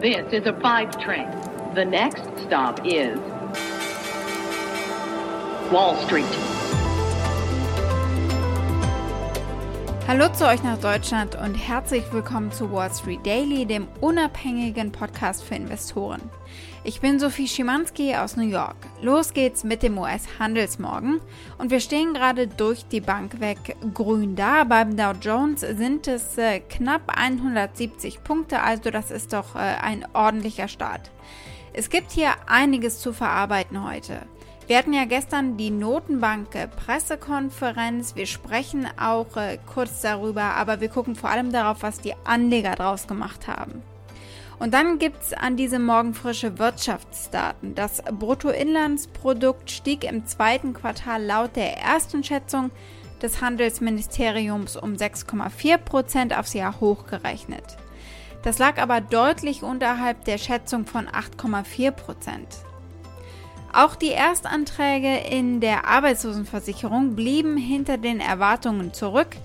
This is a five train. The next stop is Wall Street. Hallo zu euch nach Deutschland und herzlich willkommen zu Wall Street Daily, dem unabhängigen Podcast für Investoren. Ich bin Sophie Schimanski aus New York. Los geht's mit dem US-Handelsmorgen und wir stehen gerade durch die Bank weg grün da. Beim Dow Jones sind es äh, knapp 170 Punkte, also das ist doch äh, ein ordentlicher Start. Es gibt hier einiges zu verarbeiten heute. Wir hatten ja gestern die Notenbank-Pressekonferenz. Wir sprechen auch äh, kurz darüber, aber wir gucken vor allem darauf, was die Anleger draus gemacht haben. Und dann gibt es an diesem Morgen frische Wirtschaftsdaten. Das Bruttoinlandsprodukt stieg im zweiten Quartal laut der ersten Schätzung des Handelsministeriums um 6,4 Prozent aufs Jahr hochgerechnet. Das lag aber deutlich unterhalb der Schätzung von 8,4 Prozent. Auch die Erstanträge in der Arbeitslosenversicherung blieben hinter den Erwartungen zurück.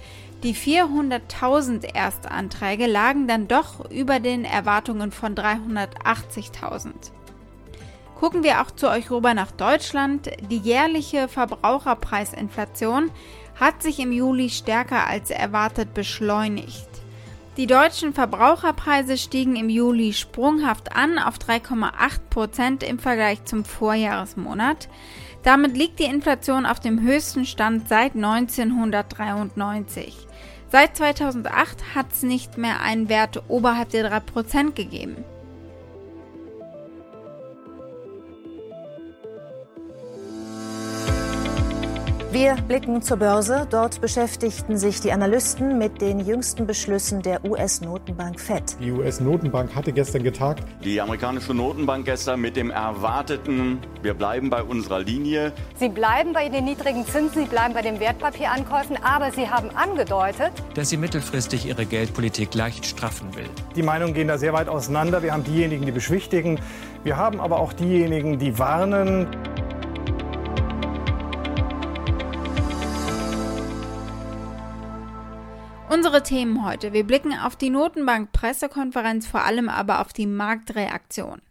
Die 400.000 Erstanträge lagen dann doch über den Erwartungen von 380.000. Gucken wir auch zu euch rüber nach Deutschland. Die jährliche Verbraucherpreisinflation hat sich im Juli stärker als erwartet beschleunigt. Die deutschen Verbraucherpreise stiegen im Juli sprunghaft an auf 3,8 Prozent im Vergleich zum Vorjahresmonat. Damit liegt die Inflation auf dem höchsten Stand seit 1993. Seit 2008 hat es nicht mehr einen Wert oberhalb der 3 Prozent gegeben. Wir blicken zur Börse. Dort beschäftigten sich die Analysten mit den jüngsten Beschlüssen der US-Notenbank Fed. Die US-Notenbank hatte gestern getagt. Die amerikanische Notenbank gestern mit dem erwarteten, wir bleiben bei unserer Linie. Sie bleiben bei den niedrigen Zinsen, sie bleiben bei den Wertpapierankäufen, aber sie haben angedeutet, dass sie mittelfristig ihre Geldpolitik leicht straffen will. Die Meinungen gehen da sehr weit auseinander. Wir haben diejenigen, die beschwichtigen. Wir haben aber auch diejenigen, die warnen. Unsere Themen heute. Wir blicken auf die Notenbank-Pressekonferenz, vor allem aber auf die Marktreaktion.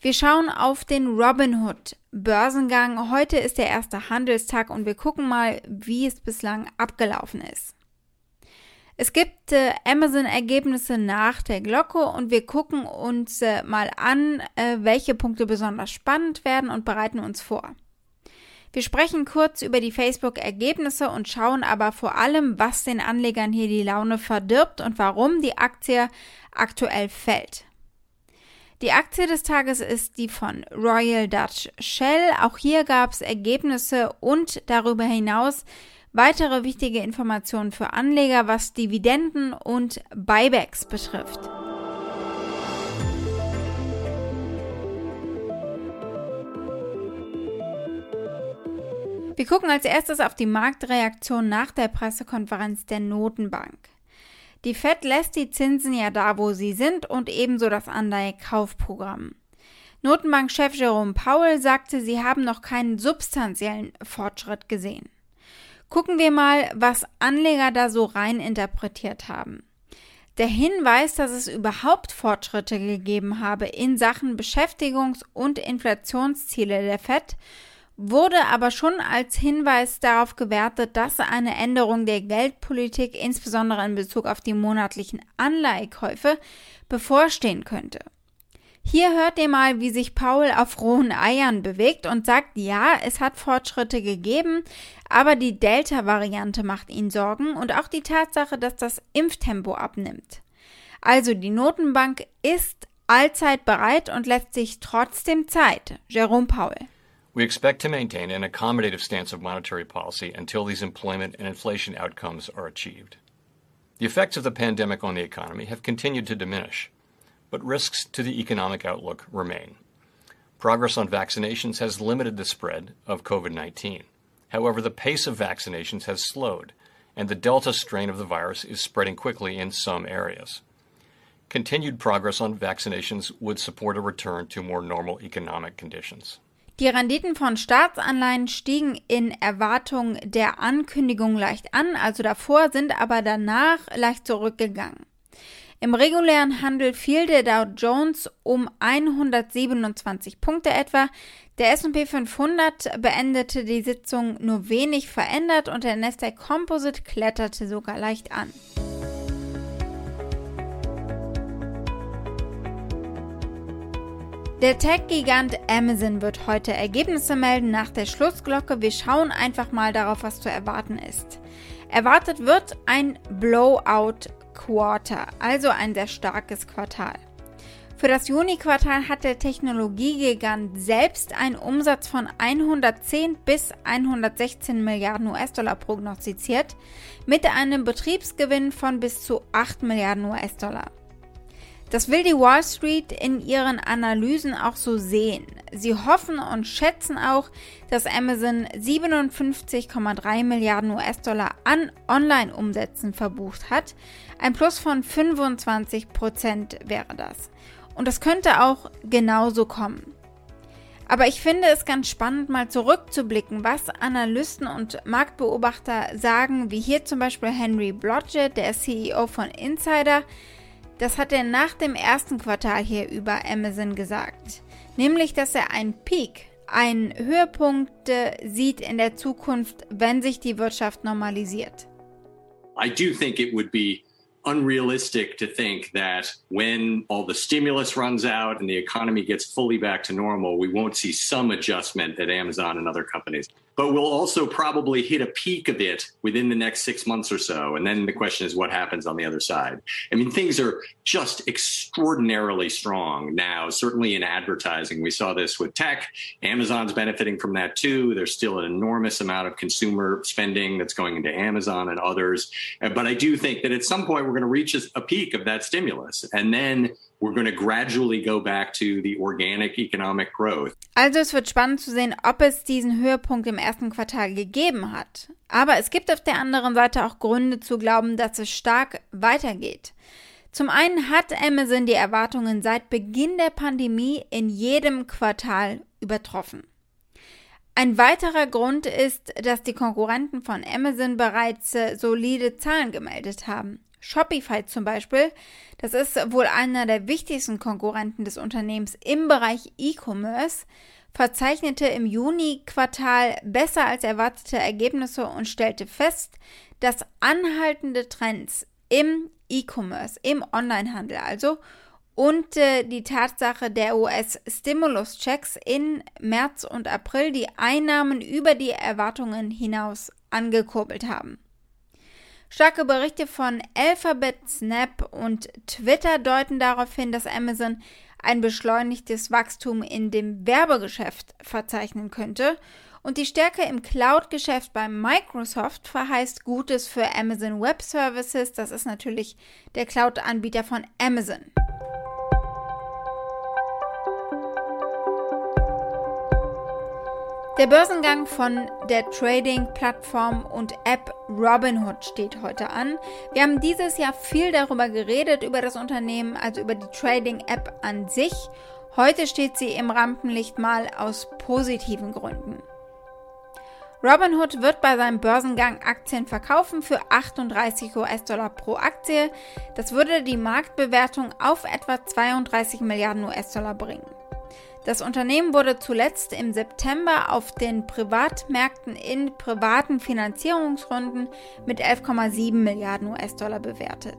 Wir schauen auf den Robinhood Börsengang. Heute ist der erste Handelstag und wir gucken mal, wie es bislang abgelaufen ist. Es gibt äh, Amazon-Ergebnisse nach der Glocke und wir gucken uns äh, mal an, äh, welche Punkte besonders spannend werden und bereiten uns vor. Wir sprechen kurz über die Facebook-Ergebnisse und schauen aber vor allem, was den Anlegern hier die Laune verdirbt und warum die Aktie aktuell fällt. Die Aktie des Tages ist die von Royal Dutch Shell. Auch hier gab es Ergebnisse und darüber hinaus weitere wichtige Informationen für Anleger, was Dividenden und Buybacks betrifft. Wir gucken als erstes auf die Marktreaktion nach der Pressekonferenz der Notenbank. Die Fed lässt die Zinsen ja da, wo sie sind und ebenso das Anleihekaufprogramm. Notenbankchef Jerome Powell sagte, sie haben noch keinen substanziellen Fortschritt gesehen. Gucken wir mal, was Anleger da so rein interpretiert haben. Der Hinweis, dass es überhaupt Fortschritte gegeben habe in Sachen Beschäftigungs- und Inflationsziele der Fed, wurde aber schon als Hinweis darauf gewertet, dass eine Änderung der Geldpolitik, insbesondere in Bezug auf die monatlichen Anleihekäufe, bevorstehen könnte. Hier hört ihr mal, wie sich Paul auf rohen Eiern bewegt und sagt, ja, es hat Fortschritte gegeben, aber die Delta-Variante macht ihn Sorgen und auch die Tatsache, dass das Impftempo abnimmt. Also die Notenbank ist allzeit bereit und lässt sich trotzdem Zeit. Jerome Paul. We expect to maintain an accommodative stance of monetary policy until these employment and inflation outcomes are achieved. The effects of the pandemic on the economy have continued to diminish, but risks to the economic outlook remain. Progress on vaccinations has limited the spread of COVID 19. However, the pace of vaccinations has slowed, and the Delta strain of the virus is spreading quickly in some areas. Continued progress on vaccinations would support a return to more normal economic conditions. Die Renditen von Staatsanleihen stiegen in Erwartung der Ankündigung leicht an, also davor, sind aber danach leicht zurückgegangen. Im regulären Handel fiel der Dow Jones um 127 Punkte etwa. Der S&P 500 beendete die Sitzung nur wenig verändert und der Nasdaq Composite kletterte sogar leicht an. Der Tech-Gigant Amazon wird heute Ergebnisse melden nach der Schlussglocke. Wir schauen einfach mal darauf, was zu erwarten ist. Erwartet wird ein Blowout Quarter, also ein sehr starkes Quartal. Für das Juni-Quartal hat der Technologiegigant selbst einen Umsatz von 110 bis 116 Milliarden US-Dollar prognostiziert, mit einem Betriebsgewinn von bis zu 8 Milliarden US-Dollar. Das will die Wall Street in ihren Analysen auch so sehen. Sie hoffen und schätzen auch, dass Amazon 57,3 Milliarden US-Dollar an Online-Umsätzen verbucht hat. Ein Plus von 25 Prozent wäre das. Und das könnte auch genauso kommen. Aber ich finde es ganz spannend, mal zurückzublicken, was Analysten und Marktbeobachter sagen, wie hier zum Beispiel Henry Blodgett, der CEO von Insider, das hat er nach dem ersten Quartal hier über Amazon gesagt. Nämlich, dass er einen Peak, einen Höhepunkt sieht in der Zukunft, wenn sich die Wirtschaft normalisiert. I do think it would be unrealistic to think that when all the stimulus runs out and the economy gets fully back to normal, we won't see some adjustment at Amazon and other companies. But we'll also probably hit a peak of it within the next six months or so. And then the question is what happens on the other side. I mean, things are just extraordinarily strong now, certainly in advertising. We saw this with tech. Amazon's benefiting from that too. There's still an enormous amount of consumer spending that's going into Amazon and others. But I do think that at some point we're going to reach a peak of that stimulus. And then we're going to gradually go back to the organic economic growth. Also es wird spannend zu sehen, ob es diesen Höhepunkt im ersten Quartal gegeben hat. Aber es gibt auf der anderen Seite auch Gründe zu glauben, dass es stark weitergeht. Zum einen hat Amazon die Erwartungen seit Beginn der Pandemie in jedem Quartal übertroffen. Ein weiterer Grund ist, dass die Konkurrenten von Amazon bereits äh, solide Zahlen gemeldet haben. Shopify zum Beispiel, das ist wohl einer der wichtigsten Konkurrenten des Unternehmens im Bereich E-Commerce, verzeichnete im Juni-Quartal besser als erwartete Ergebnisse und stellte fest, dass anhaltende Trends im E-Commerce, im Onlinehandel also, und äh, die Tatsache der US-Stimulus-Checks in März und April die Einnahmen über die Erwartungen hinaus angekurbelt haben. Starke Berichte von Alphabet, Snap und Twitter deuten darauf hin, dass Amazon ein beschleunigtes Wachstum in dem Werbegeschäft verzeichnen könnte. Und die Stärke im Cloud-Geschäft bei Microsoft verheißt Gutes für Amazon Web Services. Das ist natürlich der Cloud-Anbieter von Amazon. Der Börsengang von der Trading-Plattform und App Robinhood steht heute an. Wir haben dieses Jahr viel darüber geredet, über das Unternehmen, also über die Trading-App an sich. Heute steht sie im Rampenlicht mal aus positiven Gründen. Robinhood wird bei seinem Börsengang Aktien verkaufen für 38 US-Dollar pro Aktie. Das würde die Marktbewertung auf etwa 32 Milliarden US-Dollar bringen. Das Unternehmen wurde zuletzt im September auf den Privatmärkten in privaten Finanzierungsrunden mit 11,7 Milliarden US-Dollar bewertet.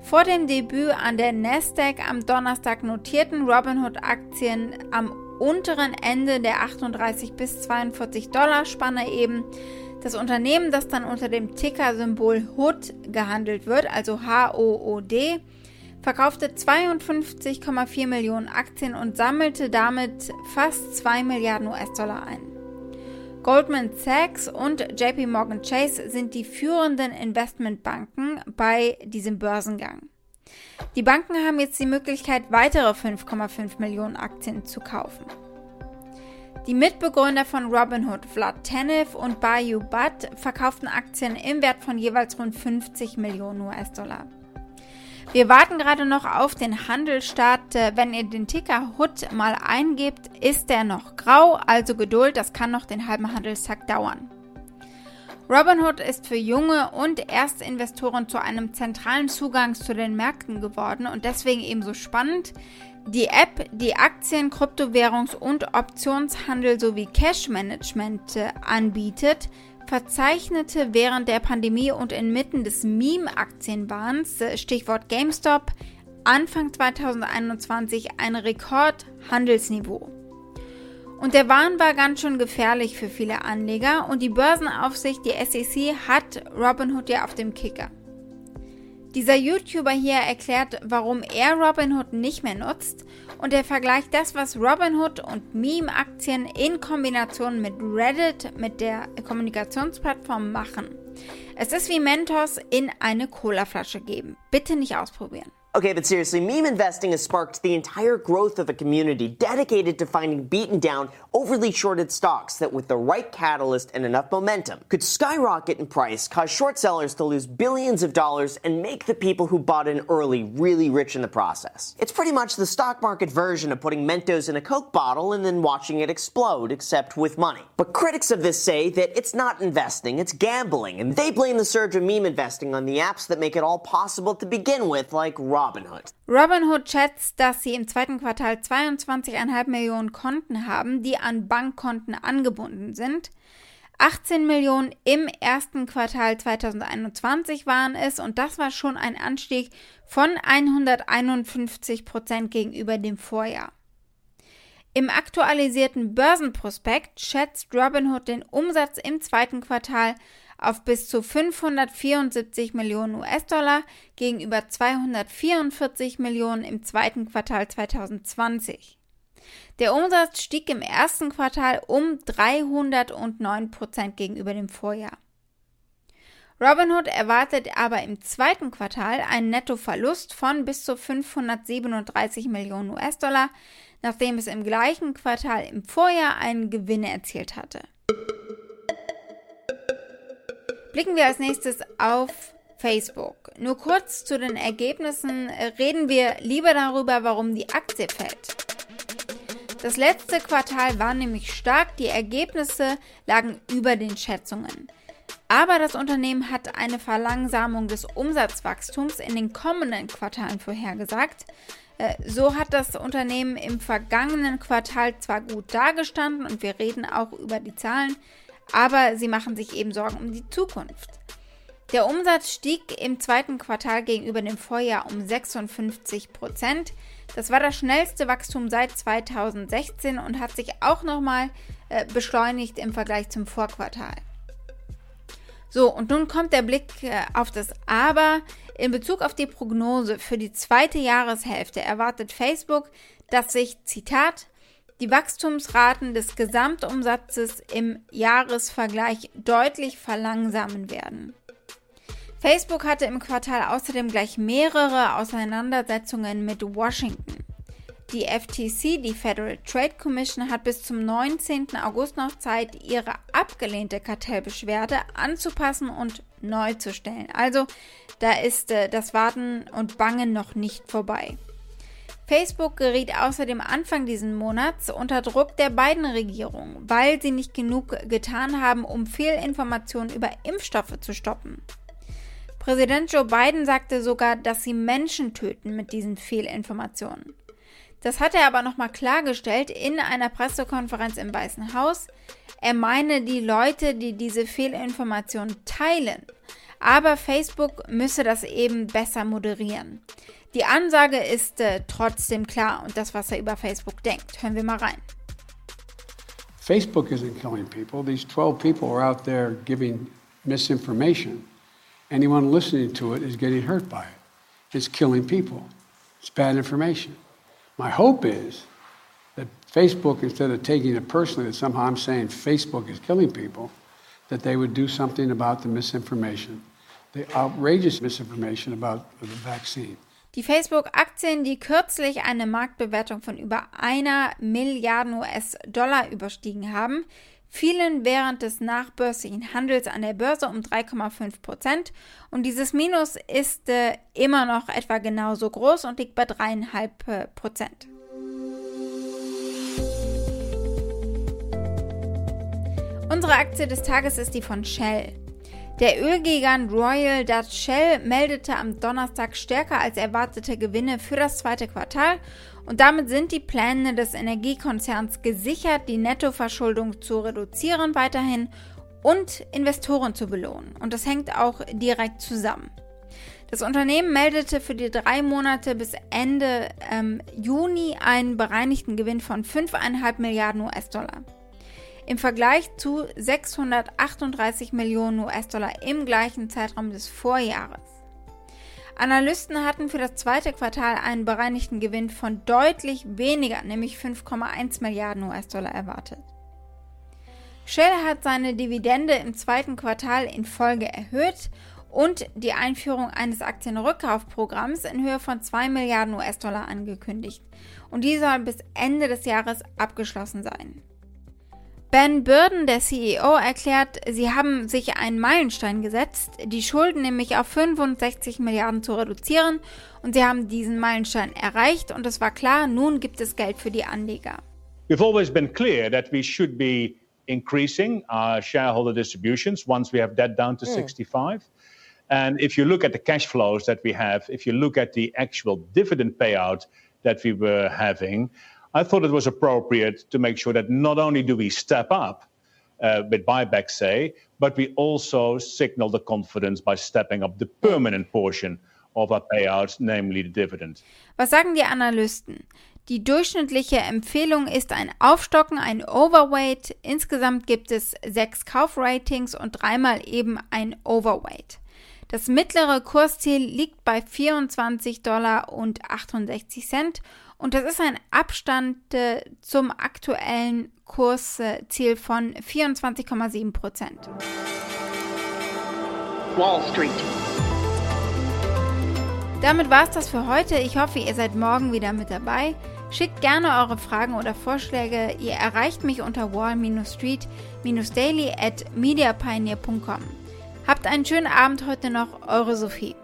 Vor dem Debüt an der Nasdaq am Donnerstag notierten Robinhood-Aktien am unteren Ende der 38 bis 42 Dollar Spanne eben. Das Unternehmen, das dann unter dem Ticker-Symbol HOOD gehandelt wird, also H-O-O-D, verkaufte 52,4 Millionen Aktien und sammelte damit fast 2 Milliarden US-Dollar ein. Goldman Sachs und JP Morgan Chase sind die führenden Investmentbanken bei diesem Börsengang. Die Banken haben jetzt die Möglichkeit, weitere 5,5 Millionen Aktien zu kaufen. Die Mitbegründer von Robinhood, Vlad Tenev und Bayou Budd, verkauften Aktien im Wert von jeweils rund 50 Millionen US-Dollar. Wir warten gerade noch auf den Handelstart. Äh, wenn ihr den Ticker HUT mal eingebt, ist der noch grau, also Geduld, das kann noch den halben Handelstag dauern. Robinhood ist für junge und Erstinvestoren zu einem zentralen Zugang zu den Märkten geworden und deswegen ebenso spannend. Die App, die Aktien, Kryptowährungs- und Optionshandel sowie Cash-Management äh, anbietet, verzeichnete während der Pandemie und inmitten des Meme-Aktienwahns, äh, Stichwort GameStop, Anfang 2021 ein Rekordhandelsniveau. Und der Wahn war ganz schön gefährlich für viele Anleger und die Börsenaufsicht, die SEC, hat Robinhood ja auf dem Kicker. Dieser YouTuber hier erklärt, warum er Robinhood nicht mehr nutzt und er vergleicht das, was Robinhood und Meme-Aktien in Kombination mit Reddit, mit der Kommunikationsplattform machen. Es ist wie Mentos in eine Colaflasche geben. Bitte nicht ausprobieren. Okay, but seriously, meme investing has sparked the entire growth of a community dedicated to finding beaten down, overly shorted stocks that, with the right catalyst and enough momentum, could skyrocket in price, cause short sellers to lose billions of dollars, and make the people who bought in early really rich in the process. It's pretty much the stock market version of putting Mentos in a Coke bottle and then watching it explode, except with money. But critics of this say that it's not investing, it's gambling, and they blame the surge of meme investing on the apps that make it all possible to begin with, like Robinhood. Robinhood schätzt, dass sie im zweiten Quartal 22,5 Millionen Konten haben, die an Bankkonten angebunden sind. 18 Millionen im ersten Quartal 2021 waren es und das war schon ein Anstieg von 151 Prozent gegenüber dem Vorjahr. Im aktualisierten Börsenprospekt schätzt Robinhood den Umsatz im zweiten Quartal auf bis zu 574 Millionen US-Dollar gegenüber 244 Millionen im zweiten Quartal 2020. Der Umsatz stieg im ersten Quartal um 309 Prozent gegenüber dem Vorjahr. Robinhood erwartet aber im zweiten Quartal einen Nettoverlust von bis zu 537 Millionen US-Dollar, nachdem es im gleichen Quartal im Vorjahr einen Gewinn erzielt hatte. Blicken wir als nächstes auf Facebook. Nur kurz zu den Ergebnissen reden wir lieber darüber, warum die Aktie fällt. Das letzte Quartal war nämlich stark, die Ergebnisse lagen über den Schätzungen. Aber das Unternehmen hat eine Verlangsamung des Umsatzwachstums in den kommenden Quartalen vorhergesagt. Äh, so hat das Unternehmen im vergangenen Quartal zwar gut dargestanden und wir reden auch über die Zahlen, aber sie machen sich eben Sorgen um die Zukunft. Der Umsatz stieg im zweiten Quartal gegenüber dem Vorjahr um 56 Prozent. Das war das schnellste Wachstum seit 2016 und hat sich auch nochmal äh, beschleunigt im Vergleich zum Vorquartal. So, und nun kommt der Blick äh, auf das Aber. In Bezug auf die Prognose für die zweite Jahreshälfte erwartet Facebook, dass sich, Zitat, die Wachstumsraten des Gesamtumsatzes im Jahresvergleich deutlich verlangsamen werden. Facebook hatte im Quartal außerdem gleich mehrere Auseinandersetzungen mit Washington. Die FTC, die Federal Trade Commission, hat bis zum 19. August noch Zeit, ihre abgelehnte Kartellbeschwerde anzupassen und neu zu stellen. Also da ist äh, das Warten und Bangen noch nicht vorbei. Facebook geriet außerdem Anfang diesen Monats unter Druck der beiden Regierungen, weil sie nicht genug getan haben, um Fehlinformationen über Impfstoffe zu stoppen. Präsident Joe Biden sagte sogar, dass sie Menschen töten mit diesen Fehlinformationen. Das hat er aber nochmal klargestellt in einer Pressekonferenz im Weißen Haus. Er meine die Leute, die diese Fehlinformationen teilen. Aber Facebook müsse das eben besser moderieren. Die Ansage ist äh, trotzdem klar und das, was er über Facebook denkt. Hören wir mal rein. Facebook isn't killing people. These 12 people are out there giving misinformation. Anyone listening to it is getting hurt by it. It's killing people. It's bad information. My hope is that Facebook, instead of taking it personally that somehow I'm saying Facebook is killing people, that they would do something about the misinformation, the outrageous misinformation about the vaccine. Die Facebook-Aktien, die kürzlich eine Marktbewertung von über einer Milliarde US-Dollar überstiegen haben, fielen während des nachbörslichen Handels an der Börse um 3,5 Prozent und dieses Minus ist äh, immer noch etwa genauso groß und liegt bei 3,5 äh, Prozent. Unsere Aktie des Tages ist die von Shell. Der Ölgigant Royal Dutch Shell meldete am Donnerstag stärker als erwartete Gewinne für das zweite Quartal und damit sind die Pläne des Energiekonzerns gesichert, die Nettoverschuldung zu reduzieren weiterhin und Investoren zu belohnen. Und das hängt auch direkt zusammen. Das Unternehmen meldete für die drei Monate bis Ende ähm, Juni einen bereinigten Gewinn von 5,5 Milliarden US-Dollar. Im Vergleich zu 638 Millionen US-Dollar im gleichen Zeitraum des Vorjahres. Analysten hatten für das zweite Quartal einen bereinigten Gewinn von deutlich weniger, nämlich 5,1 Milliarden US-Dollar erwartet. Shell hat seine Dividende im zweiten Quartal in Folge erhöht und die Einführung eines Aktienrückkaufprogramms in Höhe von 2 Milliarden US-Dollar angekündigt. Und die soll bis Ende des Jahres abgeschlossen sein. Ben Burden, der CEO, erklärt, sie haben sich einen Meilenstein gesetzt, die Schulden nämlich auf 65 Milliarden zu reduzieren und sie haben diesen Meilenstein erreicht und es war klar, nun gibt es Geld für die Anleger. We've always been clear that we should be increasing our shareholder distributions once we have debt down to mm. 65. And if you look at the cash flows that we have, if you look at the actual dividend payout that we were having, I thought it was appropriate to make sure that not only do we step up uh, with buybacks, say, but we also signal the confidence by stepping up the permanent portion of our payouts, namely the dividend. Was sagen die Analysten? Die durchschnittliche Empfehlung ist ein Aufstocken, ein Overweight. Insgesamt gibt es sechs Kaufratings und dreimal eben ein Overweight. Das mittlere Kursziel liegt bei 24 Dollar und 68 Cent und das ist ein Abstand äh, zum aktuellen Kursziel von 24,7 Prozent. Wall Street. Damit war es das für heute. Ich hoffe, ihr seid morgen wieder mit dabei. Schickt gerne eure Fragen oder Vorschläge. Ihr erreicht mich unter wall-street-daily at mediapioneer.com. Habt einen schönen Abend heute noch, eure Sophie.